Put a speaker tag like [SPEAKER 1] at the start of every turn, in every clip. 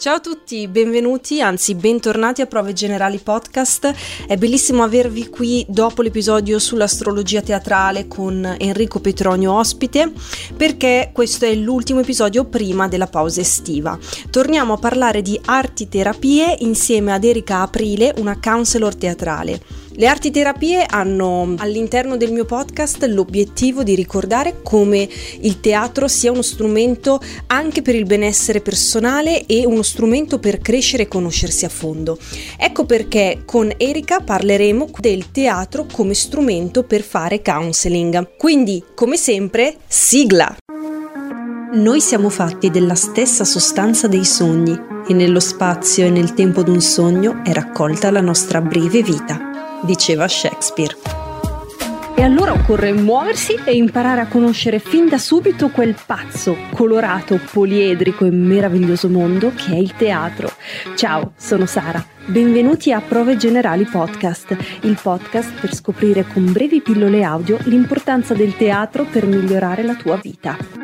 [SPEAKER 1] Ciao a tutti, benvenuti, anzi bentornati a Prove Generali Podcast. È bellissimo avervi qui dopo l'episodio sull'astrologia teatrale con Enrico Petronio ospite, perché questo è l'ultimo episodio prima della pausa estiva. Torniamo a parlare di arti terapie insieme ad Erika Aprile, una counselor teatrale. Le arti terapie hanno all'interno del mio podcast l'obiettivo di ricordare come il teatro sia uno strumento anche per il benessere personale e uno strumento per crescere e conoscersi a fondo. Ecco perché con Erika parleremo del teatro come strumento per fare counseling. Quindi, come sempre, sigla! Noi siamo fatti della stessa sostanza dei sogni e nello spazio e nel tempo d'un sogno è raccolta la nostra breve vita diceva Shakespeare. E allora occorre muoversi e imparare a conoscere fin da subito quel pazzo, colorato, poliedrico e meraviglioso mondo che è il teatro. Ciao, sono Sara. Benvenuti a Prove Generali Podcast, il podcast per scoprire con brevi pillole audio l'importanza del teatro per migliorare la tua vita.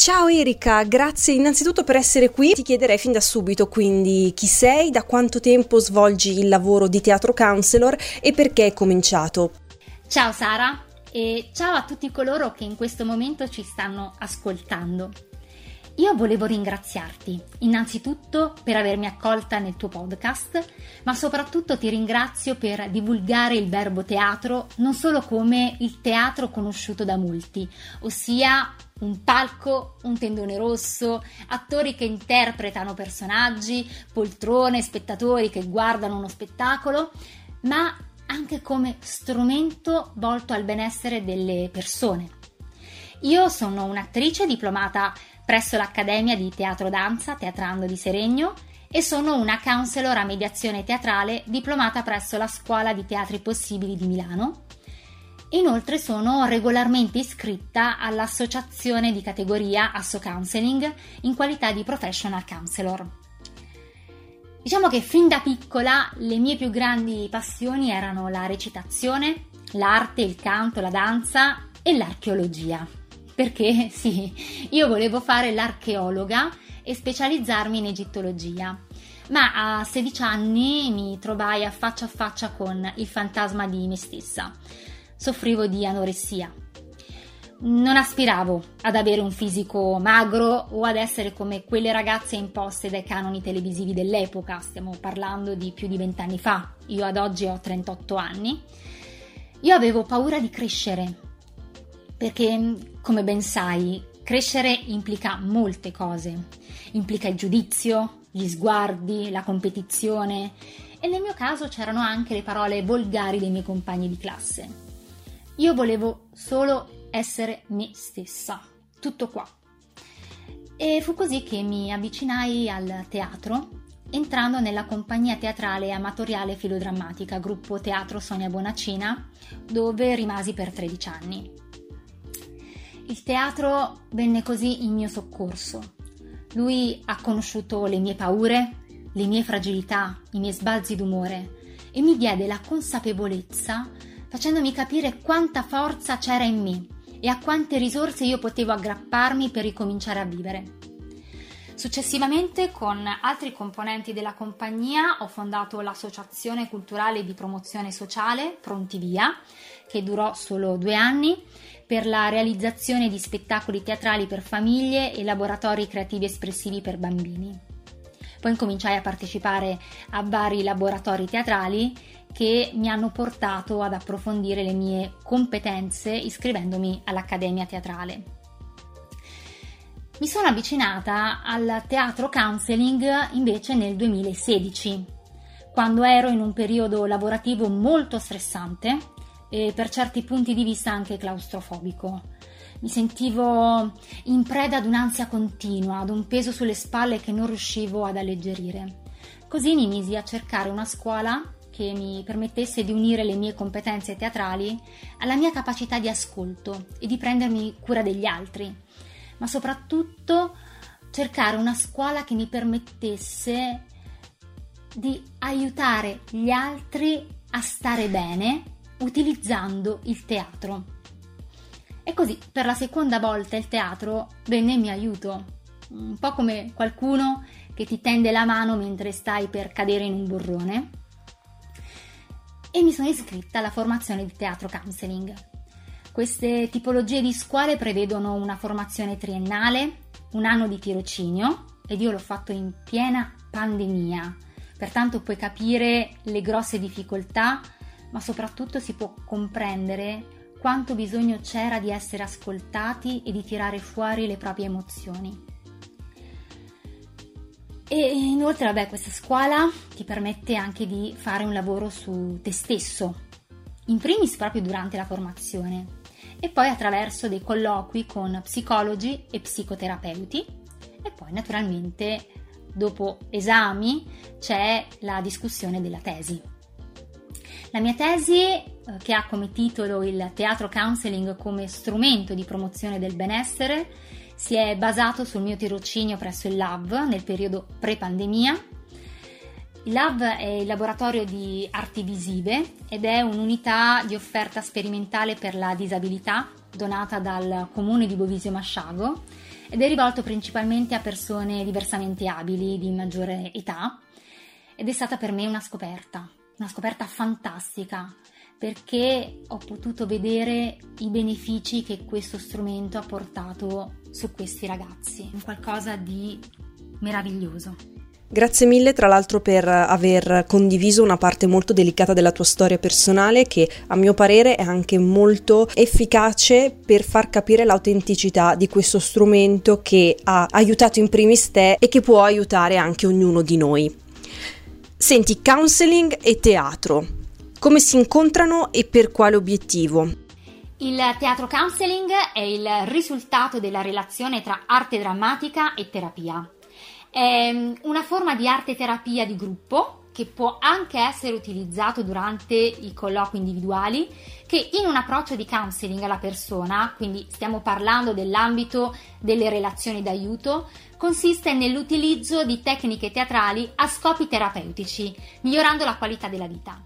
[SPEAKER 1] Ciao Erika, grazie innanzitutto per essere qui. Ti chiederei fin da subito quindi chi sei, da quanto tempo svolgi il lavoro di teatro counselor e perché hai cominciato.
[SPEAKER 2] Ciao Sara e ciao a tutti coloro che in questo momento ci stanno ascoltando. Io volevo ringraziarti innanzitutto per avermi accolta nel tuo podcast, ma soprattutto ti ringrazio per divulgare il verbo teatro non solo come il teatro conosciuto da molti, ossia un palco, un tendone rosso, attori che interpretano personaggi, poltrone, spettatori che guardano uno spettacolo, ma anche come strumento volto al benessere delle persone. Io sono un'attrice diplomata presso l'Accademia di Teatro Danza Teatrando di Seregno e sono una counselor a mediazione teatrale diplomata presso la Scuola di Teatri Possibili di Milano Inoltre sono regolarmente iscritta all'associazione di categoria Asso Counseling in qualità di professional counselor. Diciamo che fin da piccola le mie più grandi passioni erano la recitazione, l'arte, il canto, la danza e l'archeologia. Perché sì, io volevo fare l'archeologa e specializzarmi in egittologia. Ma a 16 anni mi trovai a faccia a faccia con il fantasma di me stessa soffrivo di anoressia. Non aspiravo ad avere un fisico magro o ad essere come quelle ragazze imposte dai canoni televisivi dell'epoca, stiamo parlando di più di vent'anni fa, io ad oggi ho 38 anni. Io avevo paura di crescere, perché come ben sai, crescere implica molte cose, implica il giudizio, gli sguardi, la competizione e nel mio caso c'erano anche le parole volgari dei miei compagni di classe. Io volevo solo essere me stessa, tutto qua. E fu così che mi avvicinai al teatro, entrando nella compagnia teatrale amatoriale filodrammatica, gruppo Teatro Sonia Bonacina, dove rimasi per 13 anni. Il teatro venne così in mio soccorso. Lui ha conosciuto le mie paure, le mie fragilità, i miei sbalzi d'umore e mi diede la consapevolezza facendomi capire quanta forza c'era in me e a quante risorse io potevo aggrapparmi per ricominciare a vivere. Successivamente, con altri componenti della compagnia, ho fondato l'Associazione Culturale di Promozione Sociale Pronti Via, che durò solo due anni, per la realizzazione di spettacoli teatrali per famiglie e laboratori creativi espressivi per bambini. Poi incominciai a partecipare a vari laboratori teatrali che mi hanno portato ad approfondire le mie competenze iscrivendomi all'Accademia Teatrale. Mi sono avvicinata al teatro counseling invece nel 2016, quando ero in un periodo lavorativo molto stressante e per certi punti di vista anche claustrofobico. Mi sentivo in preda ad un'ansia continua, ad un peso sulle spalle che non riuscivo ad alleggerire. Così mi misi a cercare una scuola che mi permettesse di unire le mie competenze teatrali alla mia capacità di ascolto e di prendermi cura degli altri, ma soprattutto cercare una scuola che mi permettesse di aiutare gli altri a stare bene utilizzando il teatro. E così per la seconda volta il teatro venne in mio aiuto, un po' come qualcuno che ti tende la mano mentre stai per cadere in un burrone. E mi sono iscritta alla formazione di teatro counseling. Queste tipologie di scuole prevedono una formazione triennale, un anno di tirocinio ed io l'ho fatto in piena pandemia, pertanto puoi capire le grosse difficoltà, ma soprattutto si può comprendere quanto bisogno c'era di essere ascoltati e di tirare fuori le proprie emozioni. E inoltre, vabbè, questa scuola ti permette anche di fare un lavoro su te stesso, in primis proprio durante la formazione, e poi attraverso dei colloqui con psicologi e psicoterapeuti, e poi naturalmente dopo esami c'è la discussione della tesi. La mia tesi, eh, che ha come titolo il teatro counseling come strumento di promozione del benessere, si è basato sul mio tirocinio presso il Lab nel periodo pre-pandemia. Il Lab è il laboratorio di arti visive ed è un'unità di offerta sperimentale per la disabilità donata dal comune di Bovisio Masciago ed è rivolto principalmente a persone diversamente abili di maggiore età ed è stata per me una scoperta, una scoperta fantastica perché ho potuto vedere i benefici che questo strumento ha portato su questi ragazzi, qualcosa di meraviglioso.
[SPEAKER 1] Grazie mille tra l'altro per aver condiviso una parte molto delicata della tua storia personale che a mio parere è anche molto efficace per far capire l'autenticità di questo strumento che ha aiutato in primis te e che può aiutare anche ognuno di noi. Senti, counseling e teatro, come si incontrano e per quale obiettivo?
[SPEAKER 2] Il teatro counseling è il risultato della relazione tra arte drammatica e terapia. È mm, una forma di arte terapia di gruppo che può anche essere utilizzato durante i colloqui individuali, che in un approccio di counseling alla persona, quindi stiamo parlando dell'ambito delle relazioni d'aiuto, consiste nell'utilizzo di tecniche teatrali a scopi terapeutici, migliorando la qualità della vita.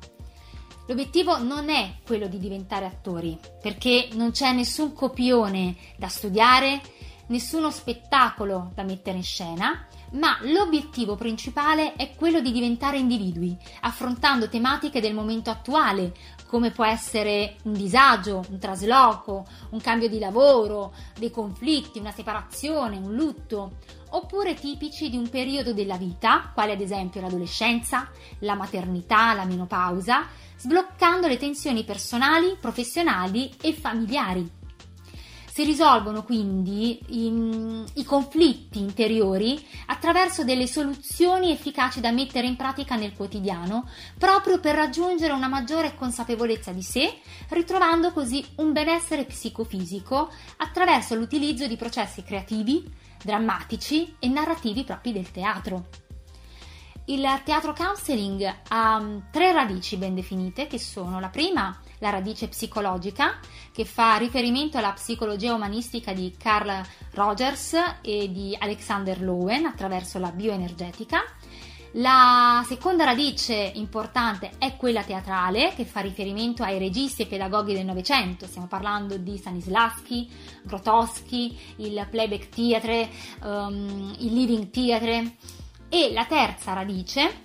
[SPEAKER 2] L'obiettivo non è quello di diventare attori, perché non c'è nessun copione da studiare, nessuno spettacolo da mettere in scena, ma l'obiettivo principale è quello di diventare individui, affrontando tematiche del momento attuale, come può essere un disagio, un trasloco, un cambio di lavoro, dei conflitti, una separazione, un lutto, oppure tipici di un periodo della vita, quale ad esempio l'adolescenza, la maternità, la menopausa, sbloccando le tensioni personali, professionali e familiari. Si risolvono quindi i, i, conflitti interiori attraverso delle soluzioni efficaci da mettere in pratica nel quotidiano, proprio per raggiungere una maggiore consapevolezza di sé, ritrovando così un benessere psicofisico attraverso l'utilizzo di processi creativi, drammatici e narrativi propri del teatro. Il teatro counseling ha tre radici ben definite che sono la prima la radice psicologica, che fa riferimento alla psicologia umanistica di Carl Rogers e di Alexander Lowen attraverso la bioenergetica. La seconda radice importante è quella teatrale, che fa riferimento ai registi e pedagoghi del Novecento. Stiamo parlando di Stanislavski, Grotowski, il Playback Theatre, um, il Living Theatre. E la terza radice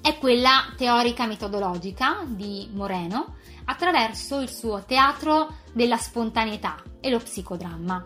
[SPEAKER 2] è quella teorica metodologica di Moreno attraverso il suo teatro della spontaneità e lo psicodramma.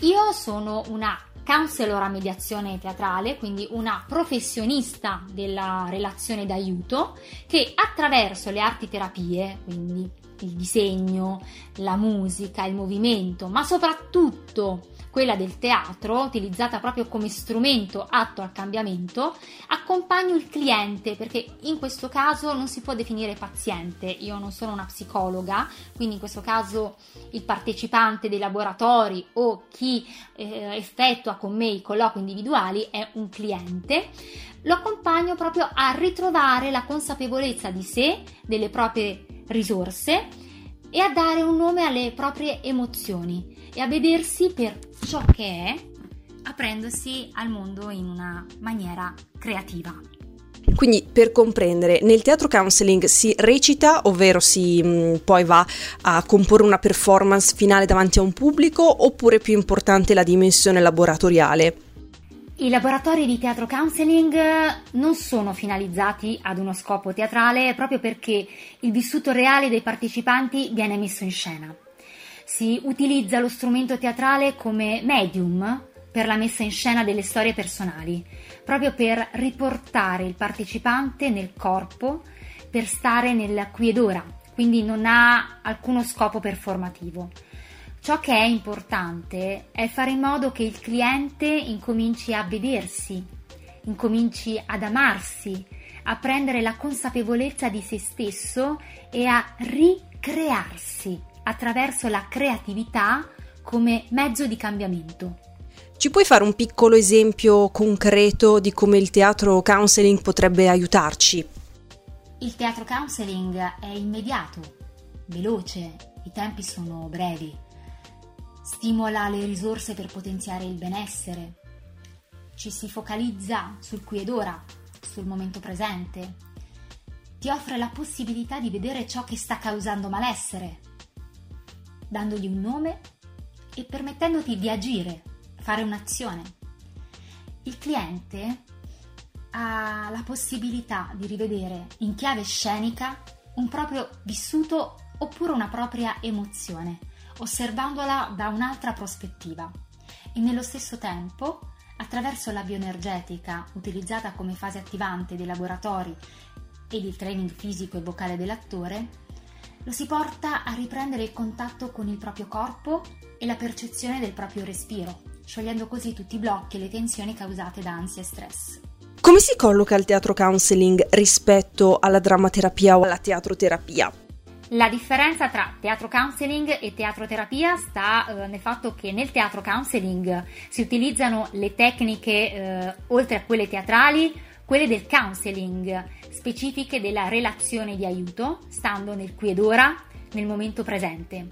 [SPEAKER 2] Io sono una counselor a mediazione teatrale, quindi una professionista della relazione d'aiuto che attraverso le arti terapie, quindi il disegno, la musica, il movimento, ma soprattutto quella del teatro, utilizzata proprio come strumento atto al cambiamento, accompagno il cliente perché in questo caso non si può definire paziente, io non sono una psicologa, quindi in questo caso il partecipante dei laboratori o chi eh, effettua con me i colloqui individuali è un cliente, lo accompagno proprio a ritrovare la consapevolezza di sé, delle proprie risorse e a dare un nome alle proprie emozioni e a vedersi per ciò che è, aprendosi al mondo in una maniera creativa.
[SPEAKER 1] Quindi per comprendere, nel teatro counseling si recita, ovvero si mh, mm, poi va a comporre una performance finale davanti a un pubblico, oppure è più importante la dimensione laboratoriale?
[SPEAKER 2] I laboratori di teatro counseling non sono finalizzati ad uno scopo teatrale proprio perché il vissuto reale dei partecipanti viene messo in scena si utilizza lo strumento teatrale come medium per la messa in scena delle storie personali, proprio per riportare il partecipante nel corpo, per stare nel qui ed ora, quindi non ha alcuno scopo performativo. Ciò che è importante è fare in modo che il cliente incominci a vedersi, incominci ad amarsi, a prendere la consapevolezza di se stesso e a ricrearsi attraverso la creatività come mezzo di cambiamento.
[SPEAKER 1] Ci puoi fare un piccolo esempio concreto di come il teatro counseling potrebbe aiutarci?
[SPEAKER 2] Il teatro counseling è immediato, veloce, i tempi sono brevi, stimola le risorse per potenziare il benessere, ci si focalizza sul qui ed ora, sul momento presente, ti offre la possibilità di vedere ciò che sta causando malessere, dandogli un nome e permettendoti di agire, fare un'azione. Il cliente ha la possibilità di rivedere in chiave scenica un proprio vissuto oppure una propria emozione, osservandola da un'altra prospettiva e nello stesso tempo, attraverso la bioenergetica utilizzata come fase attivante dei laboratori ed il training fisico e vocale dell'attore, lo si porta a riprendere il contatto con il proprio corpo e la percezione del proprio respiro, sciogliendo così tutti i blocchi e le tensioni causate da ansia e stress.
[SPEAKER 1] Come si colloca il teatro counseling rispetto alla drammaterapia o alla teatroterapia?
[SPEAKER 2] La differenza tra teatro counseling e teatroterapia sta eh, nel fatto che nel teatro counseling si utilizzano le tecniche, eh, oltre a quelle teatrali, quelle del counseling, specifiche della relazione di aiuto, stando nel qui ed ora, nel momento presente.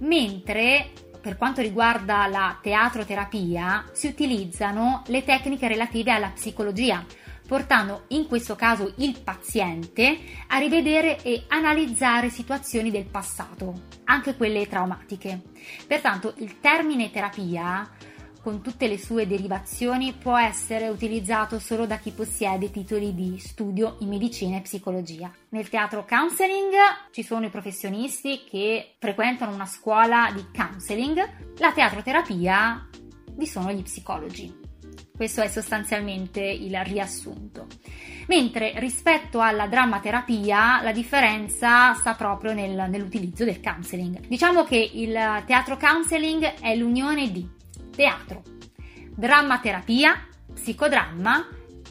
[SPEAKER 2] Mentre per quanto riguarda la teatroterapia si utilizzano le tecniche relative alla psicologia, portando in questo caso il paziente a rivedere e analizzare situazioni del passato, anche quelle traumatiche. Pertanto il termine terapia con tutte le sue derivazioni può essere utilizzato solo da chi possiede titoli di studio in medicina e psicologia. Nel teatro counseling ci sono i professionisti che frequentano una scuola di counseling, la teatroterapia vi sono gli psicologi. Questo è sostanzialmente il riassunto. Mentre rispetto alla drammaterapia la differenza sta proprio nel, nell'utilizzo del counseling. Diciamo che il teatro counseling è l'unione di teatro, drammaterapia, psicodramma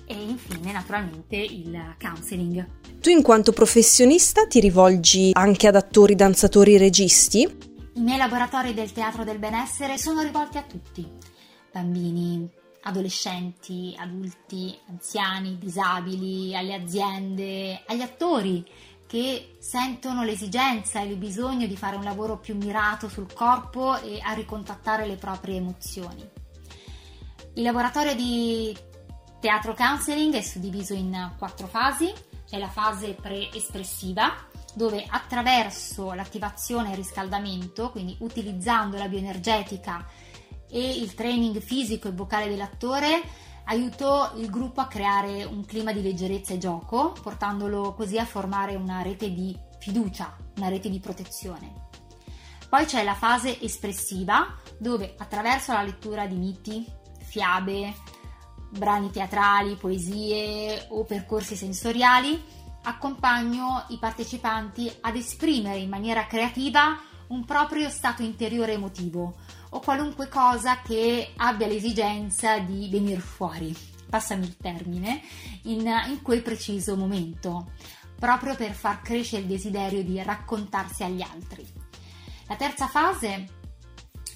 [SPEAKER 2] e infine naturalmente il counseling.
[SPEAKER 1] Tu in quanto professionista ti rivolgi anche ad attori, danzatori registi?
[SPEAKER 2] I miei laboratori del teatro del benessere sono rivolti a tutti, bambini, adolescenti, adulti, anziani, disabili, alle aziende, agli attori che sentono l'esigenza e il bisogno di fare un lavoro più mirato sul corpo e a ricontattare le proprie emozioni. Il laboratorio di teatro counseling è suddiviso in quattro fasi. C'è la fase pre-espressiva, dove attraverso l'attivazione e il riscaldamento, quindi utilizzando la bioenergetica e il training fisico e vocale dell'attore, aiutò il gruppo a creare un clima di leggerezza e gioco, portandolo così a formare una rete di fiducia, una rete di protezione. Poi c'è la fase espressiva, dove attraverso la lettura di miti, fiabe, brani teatrali, poesie o percorsi sensoriali, accompagno i partecipanti ad esprimere in maniera creativa un proprio stato interiore emotivo, o qualunque cosa che abbia l'esigenza di venire fuori, passami il termine, in, in quel preciso momento, proprio per far crescere il desiderio di raccontarsi agli altri. La terza fase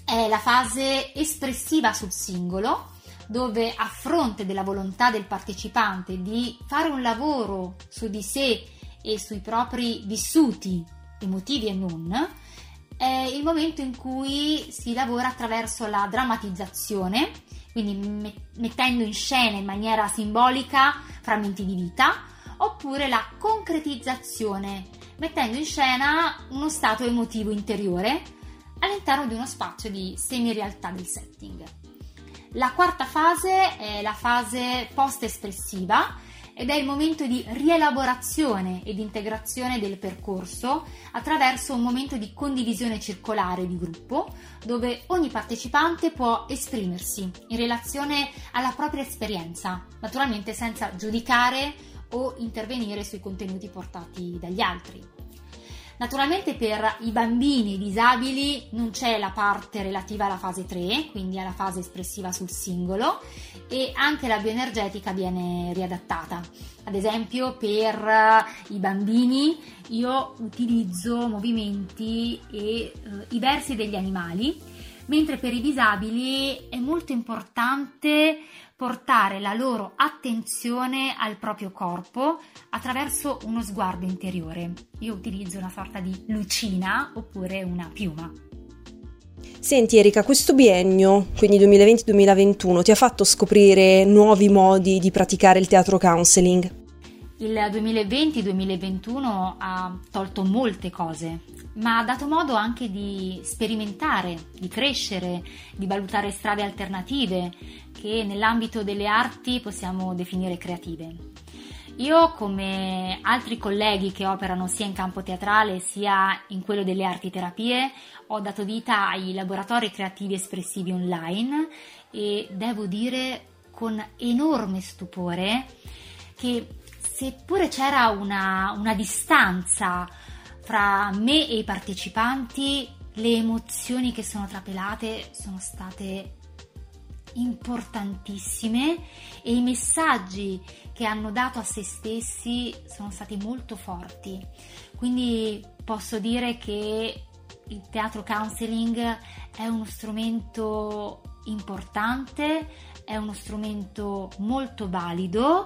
[SPEAKER 2] è la fase espressiva sul singolo, dove a fronte della volontà del partecipante di fare un lavoro su di sé e sui propri vissuti emotivi e non, è il momento in cui si lavora attraverso la drammatizzazione, quindi mettendo in scena in maniera simbolica frammenti di vita, oppure la concretizzazione, mettendo in scena uno stato emotivo interiore all'interno di uno spazio di semi-realtà del setting. La quarta fase è la fase post-espressiva, ed è il momento di rielaborazione ed integrazione del percorso attraverso un momento di condivisione circolare di gruppo dove ogni partecipante può esprimersi in relazione alla propria esperienza, naturalmente senza giudicare o intervenire sui contenuti portati dagli altri. Naturalmente per i bambini disabili non c'è la parte relativa alla fase 3, quindi alla fase espressiva sul singolo, e anche la bioenergetica viene riadattata. Ad esempio per i bambini io utilizzo movimenti e eh, i versi degli animali, mentre per i disabili è molto importante portare la loro attenzione al proprio corpo attraverso uno sguardo interiore. Io utilizzo una sorta di lucina oppure una piuma.
[SPEAKER 1] Senti Erika, questo biennio, quindi 2020-2021, ti ha fatto scoprire nuovi modi di praticare il teatro counseling?
[SPEAKER 2] Il 2020-2021 ha tolto molte cose, ma ha dato modo anche di sperimentare, di crescere, di valutare strade alternative che nell'ambito delle arti possiamo definire creative. Io, come altri colleghi che operano sia in campo teatrale sia in quello delle arti terapie, ho dato vita ai laboratori creativi espressivi online e devo dire con enorme stupore che seppure c'era una, una distanza fra me e i partecipanti, le emozioni che sono trapelate sono state importantissime e i messaggi che hanno dato a se stessi sono stati molto forti. Quindi posso dire che il teatro counseling è uno strumento importante, è uno strumento molto valido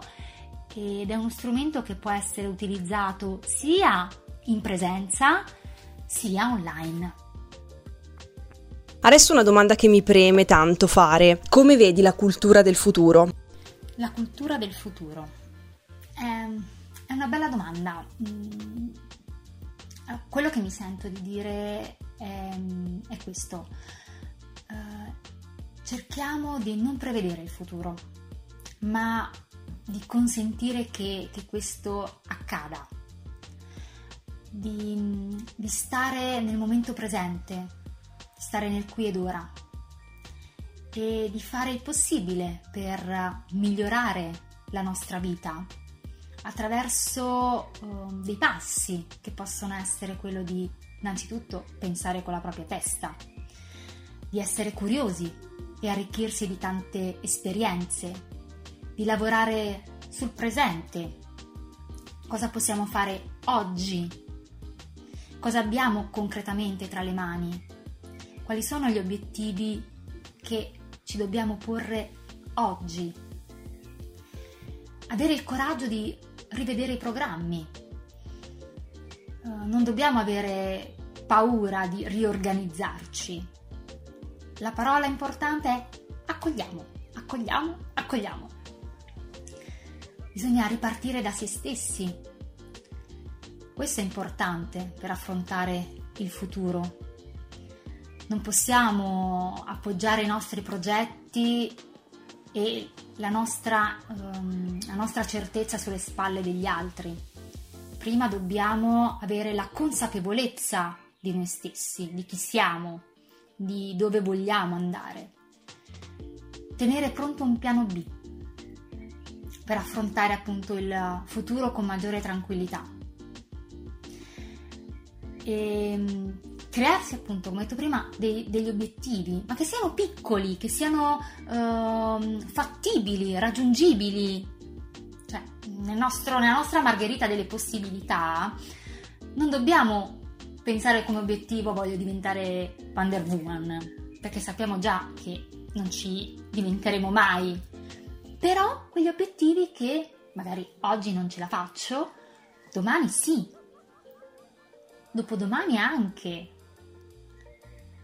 [SPEAKER 2] ed è uno strumento che può essere utilizzato sia in presenza sia online.
[SPEAKER 1] Adesso una domanda che mi preme tanto fare. Come vedi la cultura del futuro?
[SPEAKER 2] La cultura del futuro. È, è una bella domanda. Mm, quello che mi sento di dire è, è questo. Uh, cerchiamo di non prevedere il futuro, ma di consentire che, che questo accada, di, di stare nel momento presente, stare nel qui ed ora e di fare il possibile per migliorare la nostra vita attraverso uh, dei passi che possono essere quello di innanzitutto pensare con la propria testa, di essere curiosi e arricchirsi di tante esperienze di lavorare sul presente. Cosa possiamo fare oggi? Cosa abbiamo concretamente tra le mani? Quali sono gli obiettivi che ci dobbiamo porre oggi? Avere il coraggio di rivedere i programmi, non dobbiamo avere paura di riorganizzarci. La parola importante è accogliamo, accogliamo, accogliamo. Bisogna ripartire da se stessi. Questo è importante per affrontare il futuro. Non possiamo appoggiare i nostri progetti e la nostra, um, la nostra certezza sulle spalle degli altri. Prima dobbiamo avere la consapevolezza di noi stessi, di chi siamo, di dove vogliamo andare. Tenere pronto un piano B per affrontare appunto il futuro con maggiore tranquillità. E ehm, crearsi appunto, come detto prima, dei, degli obiettivi, ma che siano piccoli, che siano uh, fattibili, raggiungibili. Cioè, nel nostro, nella nostra margherita delle possibilità non dobbiamo pensare come obiettivo voglio diventare Wonder Woman, perché sappiamo già che non ci diventeremo mai. Però quegli obiettivi che magari oggi non ce la faccio, domani sì, dopodomani anche.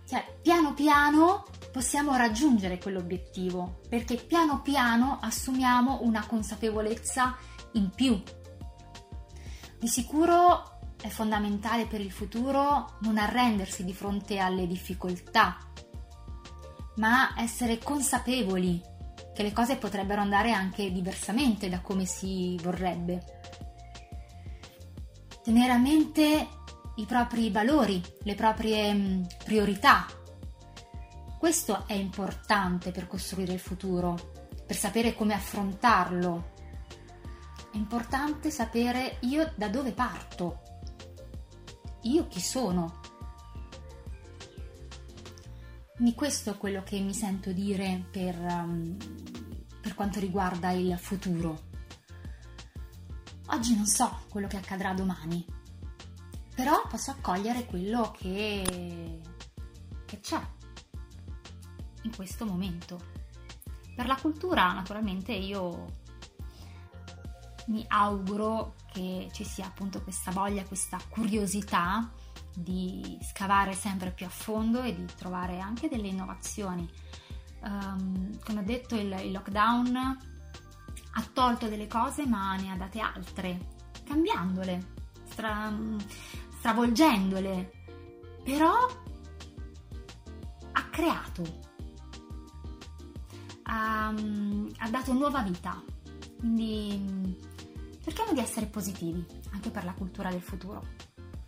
[SPEAKER 2] Cioè, piano piano possiamo raggiungere quell'obiettivo, perché piano piano assumiamo una consapevolezza in più. Di sicuro è fondamentale per il futuro non arrendersi di fronte alle difficoltà, ma essere consapevoli che le cose potrebbero andare anche diversamente da come si vorrebbe. Tenere a mente i propri valori, le proprie mm, priorità. Questo è importante per costruire il futuro, per sapere come affrontarlo. È importante sapere io da dove parto, io chi sono? Quindi questo è quello che mi sento dire per, um, per quanto riguarda il futuro. Oggi non so quello che accadrà domani, però posso accogliere quello che, che c'è in questo momento. Per la cultura, naturalmente, io mi auguro che ci sia appunto questa voglia, questa curiosità di scavare sempre più a fondo e di trovare anche delle innovazioni. Um, come ho detto, il, il lockdown ha tolto delle cose ma ne ha date altre, cambiandole, stra, stravolgendole, però ha creato, ha, ha dato nuova vita. Quindi cerchiamo di essere positivi anche per la cultura del futuro.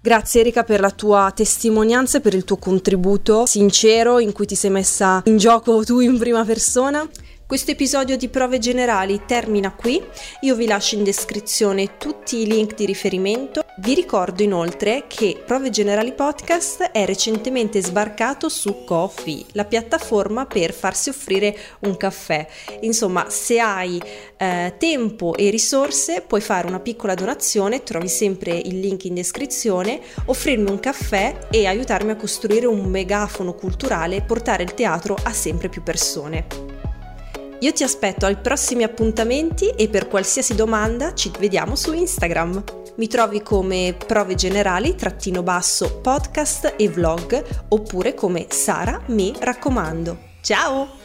[SPEAKER 1] Grazie Erika per la tua testimonianza e per il tuo contributo sincero in cui ti sei messa in gioco tu in prima persona. Questo episodio di prove generali termina qui, io vi lascio in descrizione tutti i link di riferimento. Vi ricordo inoltre che Prove Generali Podcast è recentemente sbarcato su Coffee, la piattaforma per farsi offrire un caffè. Insomma, se hai eh, tempo e risorse puoi fare una piccola donazione, trovi sempre il link in descrizione, offrirmi un caffè e aiutarmi a costruire un megafono culturale e portare il teatro a sempre più persone. Io ti aspetto ai prossimi appuntamenti e per qualsiasi domanda ci vediamo su Instagram. Mi trovi come prove generali trattino basso podcast e vlog oppure come Sara mi raccomando. Ciao!